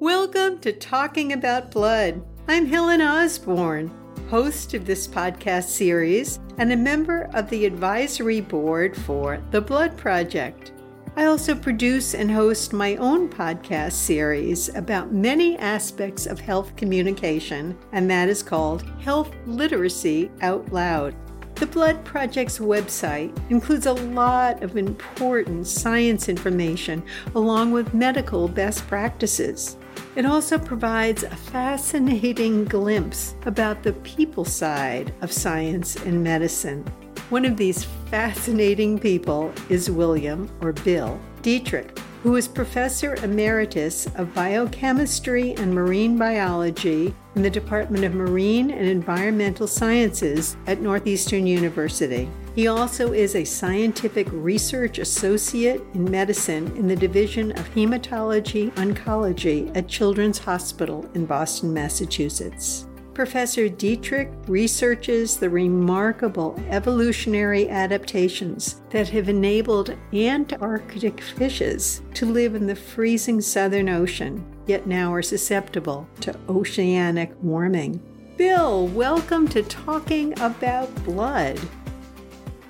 Welcome to Talking About Blood. I'm Helen Osborne, host of this podcast series and a member of the advisory board for The Blood Project. I also produce and host my own podcast series about many aspects of health communication, and that is called Health Literacy Out Loud. The Blood Project's website includes a lot of important science information along with medical best practices. It also provides a fascinating glimpse about the people side of science and medicine. One of these fascinating people is William, or Bill, Detrich, who is Professor Emeritus of Biochemistry and Marine Biology in the Department of Marine and Environmental Sciences at Northeastern University. He also is a Scientific Research Associate in Medicine in the Division of Hematology Oncology at Children's Hospital in Boston, Massachusetts. Professor Detrich researches the remarkable evolutionary adaptations that have enabled Antarctic fishes to live in the freezing Southern Ocean, yet now are susceptible to oceanic warming. Bill, welcome to Talking About Blood.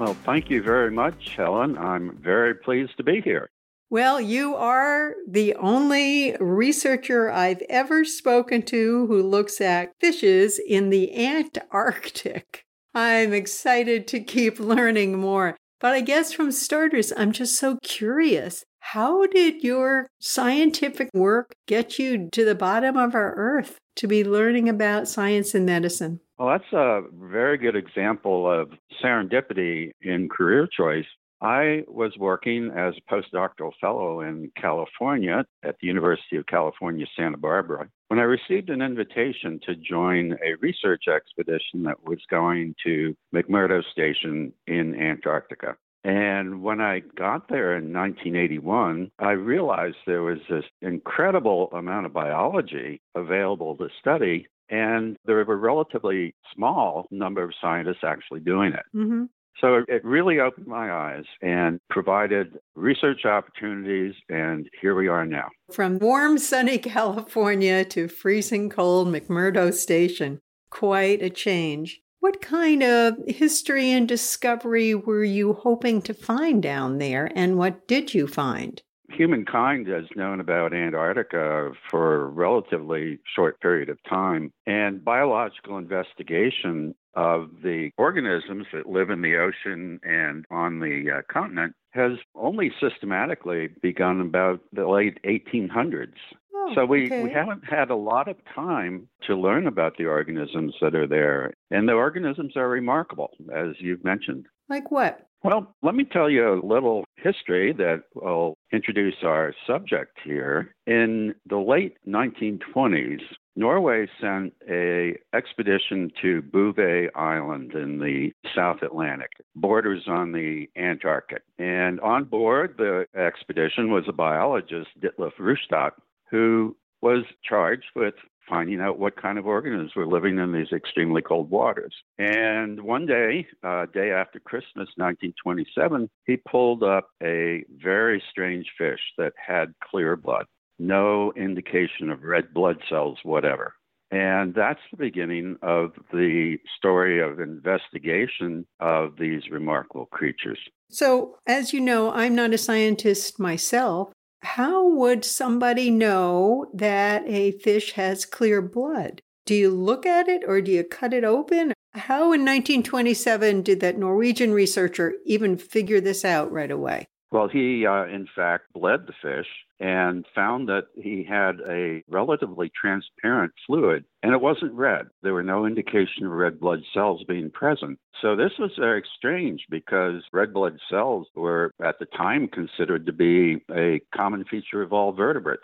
Well, thank you very much, Helen. I'm very pleased to be here. Well, you are the only researcher I've ever spoken to who looks at fishes in the Antarctic. I'm excited to keep learning more. But I guess from starters, I'm just so curious. How did your scientific work get you to the bottom of our earth to be learning about science and medicine? Well, that's a very good example of serendipity in career choice. I was working as a postdoctoral fellow in California at the University of California, Santa Barbara, when I received an invitation to join a research expedition that was going to McMurdo Station in Antarctica. And when I got there in 1981, I realized there was this incredible amount of biology available to study, and there were a relatively small number of scientists actually doing it. Mm-hmm. So it really opened my eyes and provided research opportunities, and here we are now. From warm, sunny California to freezing cold McMurdo Station, quite a change. What kind of history and discovery were you hoping to find down there, and what did you find? Humankind has known about Antarctica for a relatively short period of time, and biological investigation of the organisms that live in the ocean and on the uh, continent has only systematically begun about the late 1800s. Oh, so we, okay. we haven't had a lot of time to learn about the organisms that are there. And the organisms are remarkable, as you've mentioned. Like what? Well, let me tell you a little history that will introduce our subject here. In the late 1920s, Norway sent a expedition to Bouvet Island in the South Atlantic, borders on the Antarctic. And on board the expedition was a biologist, Ditlef Rustad, who was charged with finding out what kind of organisms were living in these extremely cold waters. And one day, uh, day after Christmas, 1927, he pulled up a very strange fish that had clear blood, no indication of red blood cells, whatever. And that's the beginning of the story of investigation of these remarkable creatures. So, as you know, I'm not a scientist myself, how would somebody know that a fish has clear blood? Do you look at it or do you cut it open? How in 1927 did that Norwegian researcher even figure this out right away? Well, he, uh, in fact, bled the fish and found that he had a relatively transparent fluid and it wasn't red. There were no indication of red blood cells being present. So this was very strange because red blood cells were at the time considered to be a common feature of all vertebrates.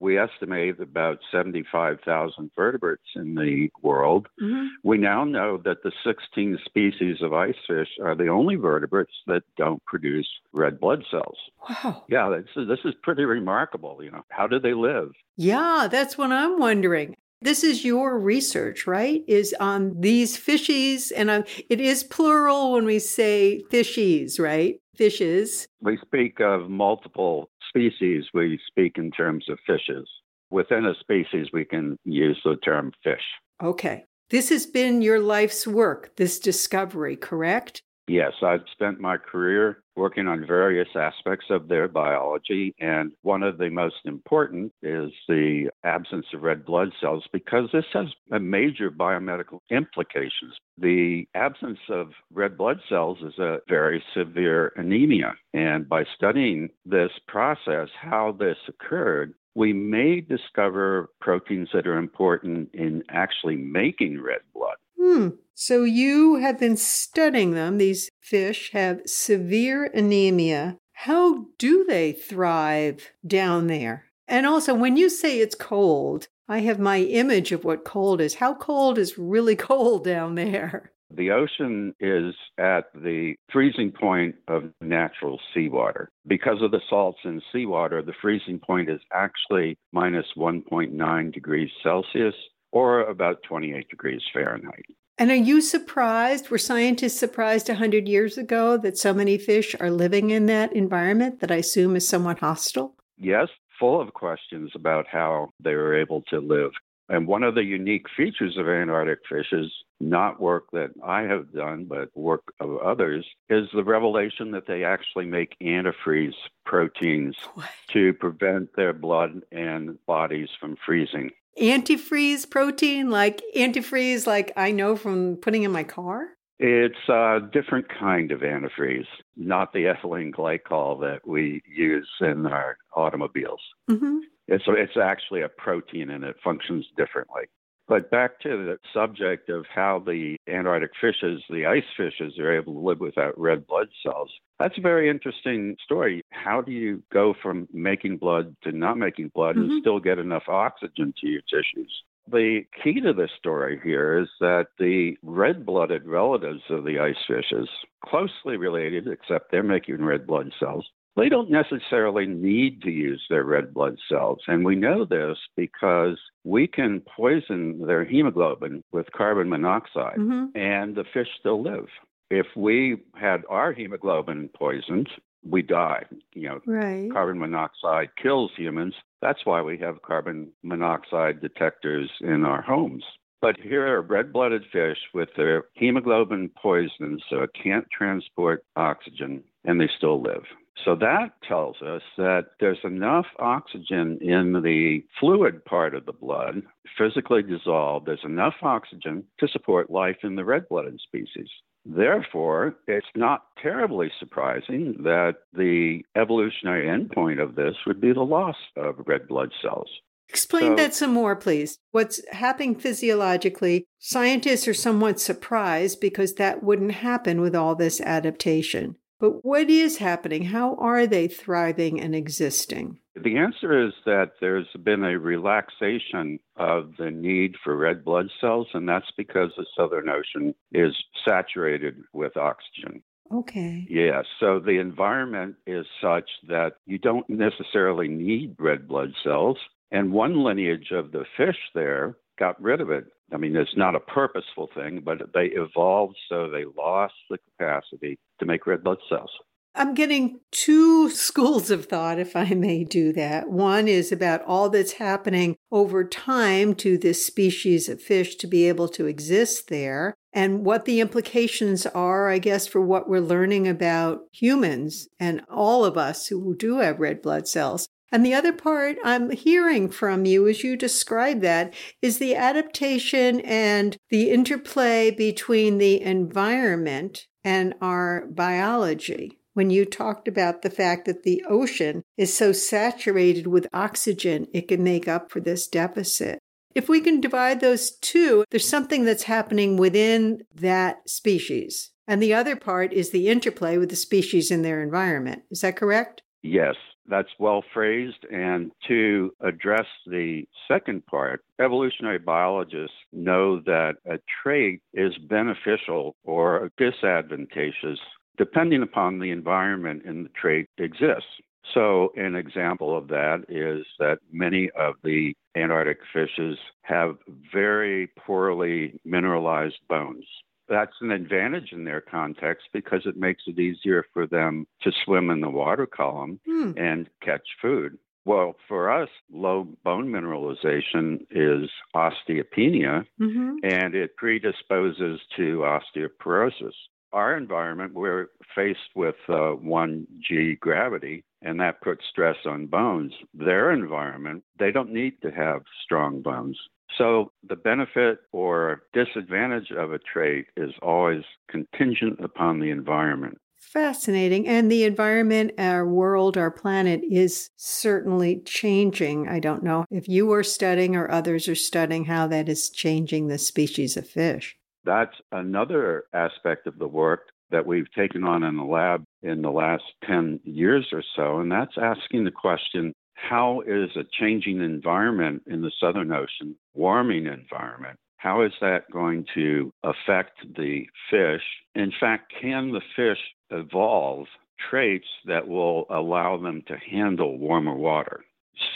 We estimate about 75,000 vertebrates in the world. Mm-hmm. We now know that the 16 species of ice fish are the only vertebrates that don't produce red blood cells. Wow. Yeah, this is, this is pretty remarkable. You know, how do they live? Yeah, that's what I'm wondering. This is your research, right? Is on these fishies, and um, it is plural when we say fishies, right? Fishes. We speak of multiple species, we speak in terms of fishes. within a species, we can use the term fish. Okay. This has been your life's work, this discovery, correct? Yes, I've spent my career working on various aspects of their biology, and one of the most important is the absence of red blood cells because this has major biomedical implications. The absence of red blood cells is a very severe anemia, and by studying this process, how this occurred, we may discover proteins that are important in actually making red blood. Hmm. So you have been studying them. These fish have severe anemia. How do they thrive down there? And also, when you say it's cold, I have my image of what cold is. How cold is really cold down there? The ocean is at the freezing point of natural seawater. Because of the salts in seawater, the freezing point is actually minus 1.9 degrees Celsius or about 28 degrees Fahrenheit. And are you surprised? Were scientists surprised 100 years ago that so many fish are living in that environment that I assume is somewhat hostile? Yes, full of questions about how they were able to live. And one of the unique features of Antarctic fish is not work that I have done, but work of others, is the revelation that they actually make antifreeze proteins what? to prevent their blood and bodies from freezing antifreeze protein, like antifreeze, like I know from putting in my car? It's a different kind of antifreeze, not the ethylene glycol that we use in our automobiles. Mm-hmm. It's, it's actually a protein and it functions differently. But back to the subject of how the Antarctic fishes, the ice fishes, are able to live without red blood cells. That's a very interesting story. How do you go from making blood to not making blood mm-hmm. and still get enough oxygen to your tissues? The key to this story here is that the red blooded relatives of the ice fishes, closely related, except they're making red blood cells, they don't necessarily need to use their red blood cells. And we know this because we can poison their hemoglobin with carbon monoxide mm-hmm. and the fish still live. If we had our hemoglobin poisoned, we die. You know, right. carbon monoxide kills humans. That's why we have carbon monoxide detectors in our homes. But here are red blooded fish with their hemoglobin poisoned, so it can't transport oxygen, and they still live. So that tells us that there's enough oxygen in the fluid part of the blood, physically dissolved, there's enough oxygen to support life in the red blooded species. Therefore, it's not terribly surprising that the evolutionary endpoint of this would be the loss of red blood cells. Explain so, that some more, please. What's happening physiologically? Scientists are somewhat surprised because that wouldn't happen with all this adaptation. But what is happening? How are they thriving and existing? The answer is that there's been a relaxation of the need for red blood cells, and that's because the Southern Ocean is saturated with oxygen. Okay. Yeah, so the environment is such that you don't necessarily need red blood cells. And one lineage of the fish there got rid of it. I mean, it's not a purposeful thing, but they evolved so they lost the capacity to make red blood cells. I'm getting two schools of thought, if I may do that. One is about all that's happening over time to this species of fish to be able to exist there, and what the implications are, I guess, for what we're learning about humans and all of us who do have red blood cells. And the other part I'm hearing from you as you describe that is the adaptation and the interplay between the environment and our biology. When you talked about the fact that the ocean is so saturated with oxygen, it can make up for this deficit. If we can divide those two, there's something that's happening within that species. And the other part is the interplay with the species in their environment. Is that correct? Yes, that's well phrased. And to address the second part, evolutionary biologists know that a trait is beneficial or disadvantageous depending upon the environment in the trait exists. So, an example of that is that many of the Antarctic fishes have very poorly mineralized bones that's an advantage in their context because it makes it easier for them to swim in the water column hmm. and catch food. Well, for us, low bone mineralization is osteopenia mm-hmm. and it predisposes to osteoporosis. Our environment, we're faced with uh, 1G gravity, and that puts stress on bones. Their environment, they don't need to have strong bones. So the benefit or disadvantage of a trait is always contingent upon the environment. Fascinating. And the environment, our world, our planet is certainly changing. I don't know if you are studying or others are studying how that is changing the species of fish. That's another aspect of the work that we've taken on in the lab in the last 10 years or so. And that's asking the question how is a changing environment in the Southern Ocean, warming environment, how is that going to affect the fish? In fact, can the fish evolve traits that will allow them to handle warmer water?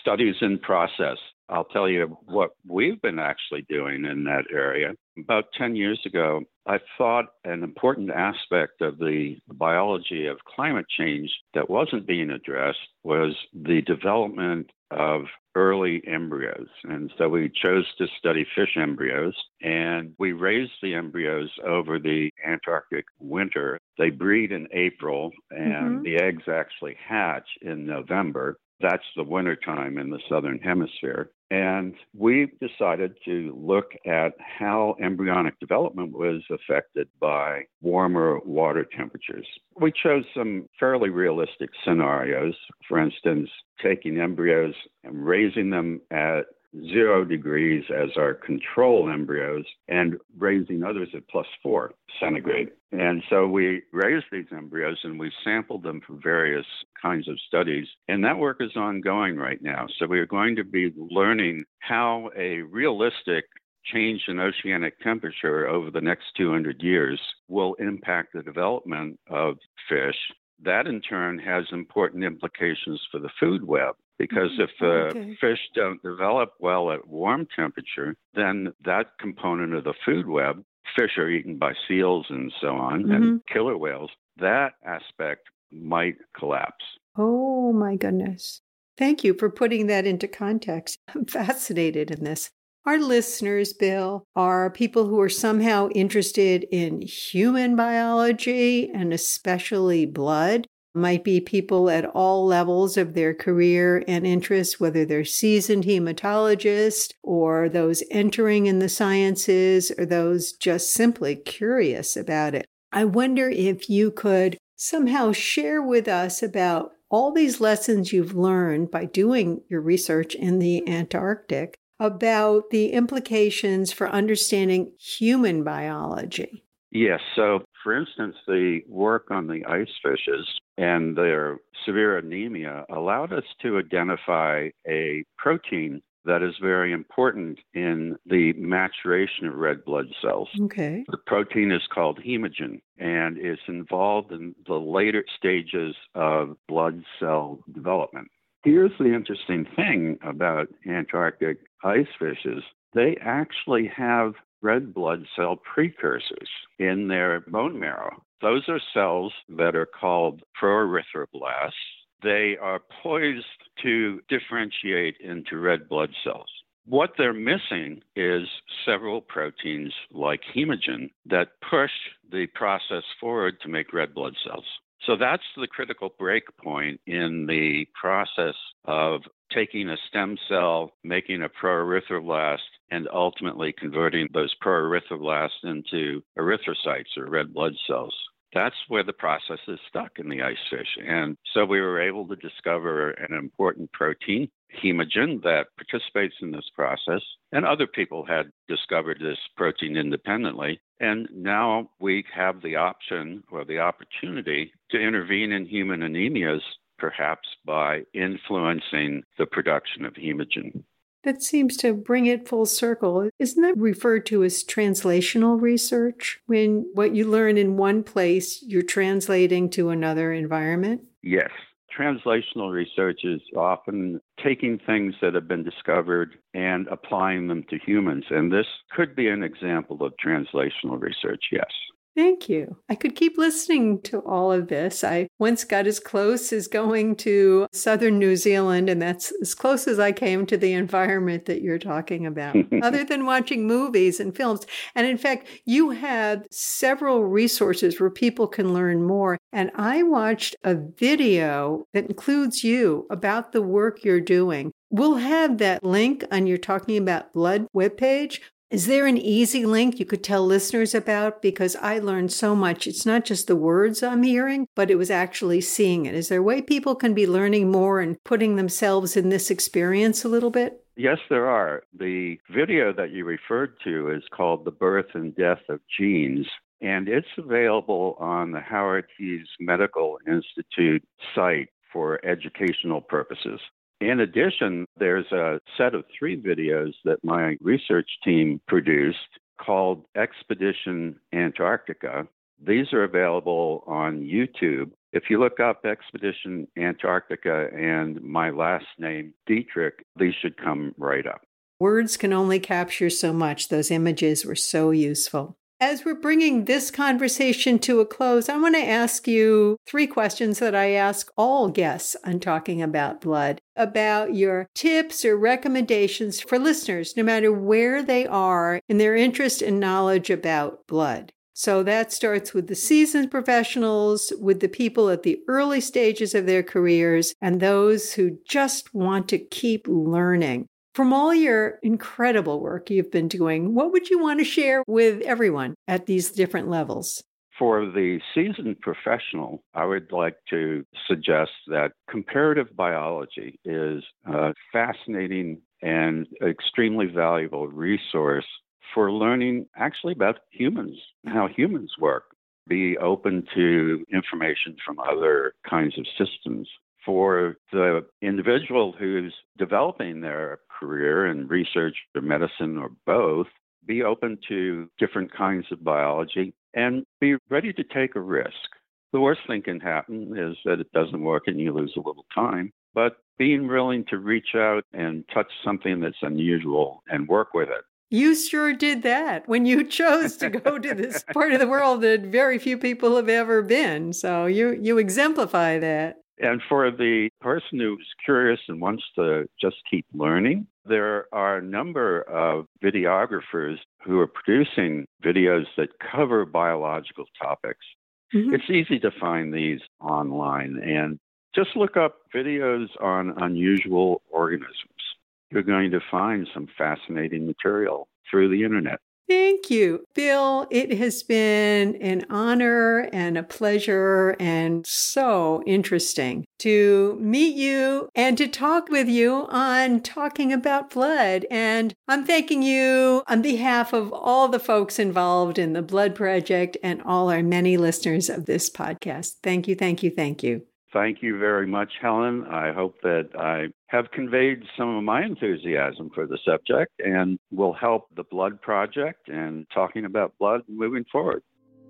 Studies in process. I'll tell you what we've been actually doing in that area. About 10 years ago, I thought an important aspect of the biology of climate change that wasn't being addressed was the development of early embryos. And so we chose to study fish embryos and we raised the embryos over the Antarctic winter. They breed in April and mm-hmm. the eggs actually hatch in November. That's the winter time in the southern hemisphere. And we decided to look at how embryonic development was affected by warmer water temperatures. We chose some fairly realistic scenarios. For instance, taking embryos and raising them at zero degrees as our control embryos and raising others at plus four centigrade. And so we raised these embryos and we sampled them for various kinds of studies. And that work is ongoing right now. So we are going to be learning how a realistic change in oceanic temperature over the next 200 years will impact the development of fish. That in turn has important implications for the food web because mm-hmm. if the okay. fish don't develop well at warm temperature, then that component of the food web, fish are eaten by seals and so on, mm-hmm. and killer whales, that aspect might collapse. Oh my goodness. Thank you for putting that into context. I'm fascinated in this. Our listeners, Bill, are people who are somehow interested in human biology and especially blood might be people at all levels of their career and interests, whether they're seasoned hematologists or those entering in the sciences or those just simply curious about it. I wonder if you could somehow share with us about all these lessons you've learned by doing your research in the Antarctic about the implications for understanding human biology. Yes. So, for instance, the work on the ice fishes and their severe anemia allowed us to identify a protein that is very important in the maturation of red blood cells. Okay. The protein is called hemogen and is involved in the later stages of blood cell development. Here's the interesting thing about Antarctic ice fishes. They actually have red blood cell precursors in their bone marrow. Those are cells that are called proerythroblasts. They are poised to differentiate into red blood cells. What they're missing is several proteins like hemogen that push the process forward to make red blood cells. So that's the critical break point in the process of taking a stem cell, making a proerythroblast, and ultimately converting those proerythroblasts into erythrocytes or red blood cells. That's where the process is stuck in the ice fish. And so we were able to discover an important protein, hemogen, that participates in this process. And other people had discovered this protein independently. And now we have the option or the opportunity to intervene in human anemias, perhaps by influencing the production of hemogen. That seems to bring it full circle. Isn't that referred to as translational research? When what you learn in one place, you're translating to another environment? Yes. Translational research is often taking things that have been discovered and applying them to humans. And this could be an example of translational research, yes. Thank you. I could keep listening to all of this. I once got as close as going to southern New Zealand, and that's as close as I came to the environment that you're talking about, other than watching movies and films. And in fact, you have several resources where people can learn more. And I watched a video that includes you about the work you're doing. We'll have that link on your Talking About Blood webpage. Is there an easy link you could tell listeners about? Because I learned so much. It's not just the words I'm hearing, but it was actually seeing it. Is there a way people can be learning more and putting themselves in this experience a little bit? Yes, there are. The video that you referred to is called The Birth and Death of Genes, and it's available on the Howard Hughes Medical Institute site for educational purposes. In addition, there's a set of three videos that my research team produced called Expedition Antarctica. These are available on YouTube. If you look up Expedition Antarctica and my last name, Detrich, these should come right up. Words can only capture so much. Those images were so useful. As we're bringing this conversation to a close, I want to ask you three questions that I ask all guests on talking about blood about your tips or recommendations for listeners, no matter where they are in their interest and knowledge about blood. So that starts with the seasoned professionals, with the people at the early stages of their careers, and those who just want to keep learning. From all your incredible work you've been doing, what would you want to share with everyone at these different levels? For the seasoned professional, I would like to suggest that comparative biology is a fascinating and extremely valuable resource for learning actually about humans, how humans work. Be open to information from other kinds of systems for the individual who's developing their career in research or medicine or both, be open to different kinds of biology and be ready to take a risk. The worst thing can happen is that it doesn't work and you lose a little time, but being willing to reach out and touch something that's unusual and work with it. You sure did that when you chose to go to this part of the world that very few people have ever been. So you you exemplify that. And for the person who's curious and wants to just keep learning, there are a number of videographers who are producing videos that cover biological topics. Mm-hmm. It's easy to find these online and just look up videos on unusual organisms. You're going to find some fascinating material through the internet. Thank you, Bill. It has been an honor and a pleasure and so interesting to meet you and to talk with you on talking about blood. And I'm thanking you on behalf of all the folks involved in the Blood Project and all our many listeners of this podcast. Thank you, thank you, thank you. Thank you very much, Helen. I hope that I have conveyed some of my enthusiasm for the subject and will help the Blood Project and talking about blood moving forward.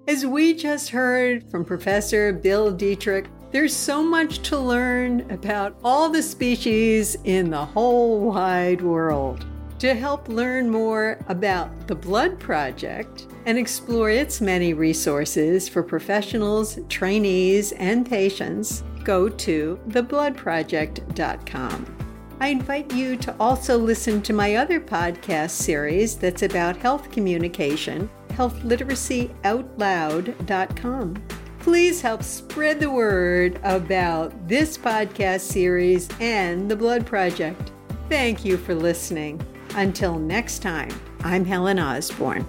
As we just heard from Professor Bill Detrich, there's so much to learn about all the species in the whole wide world. To help learn more about the Blood Project and explore its many resources for professionals, trainees, and patients, go to thebloodproject.com. I invite you to also listen to my other podcast series that's about health communication, healthliteracyoutloud.com. Please help spread the word about this podcast series and the Blood Project. Thank you for listening. Until next time, I'm Helen Osborne.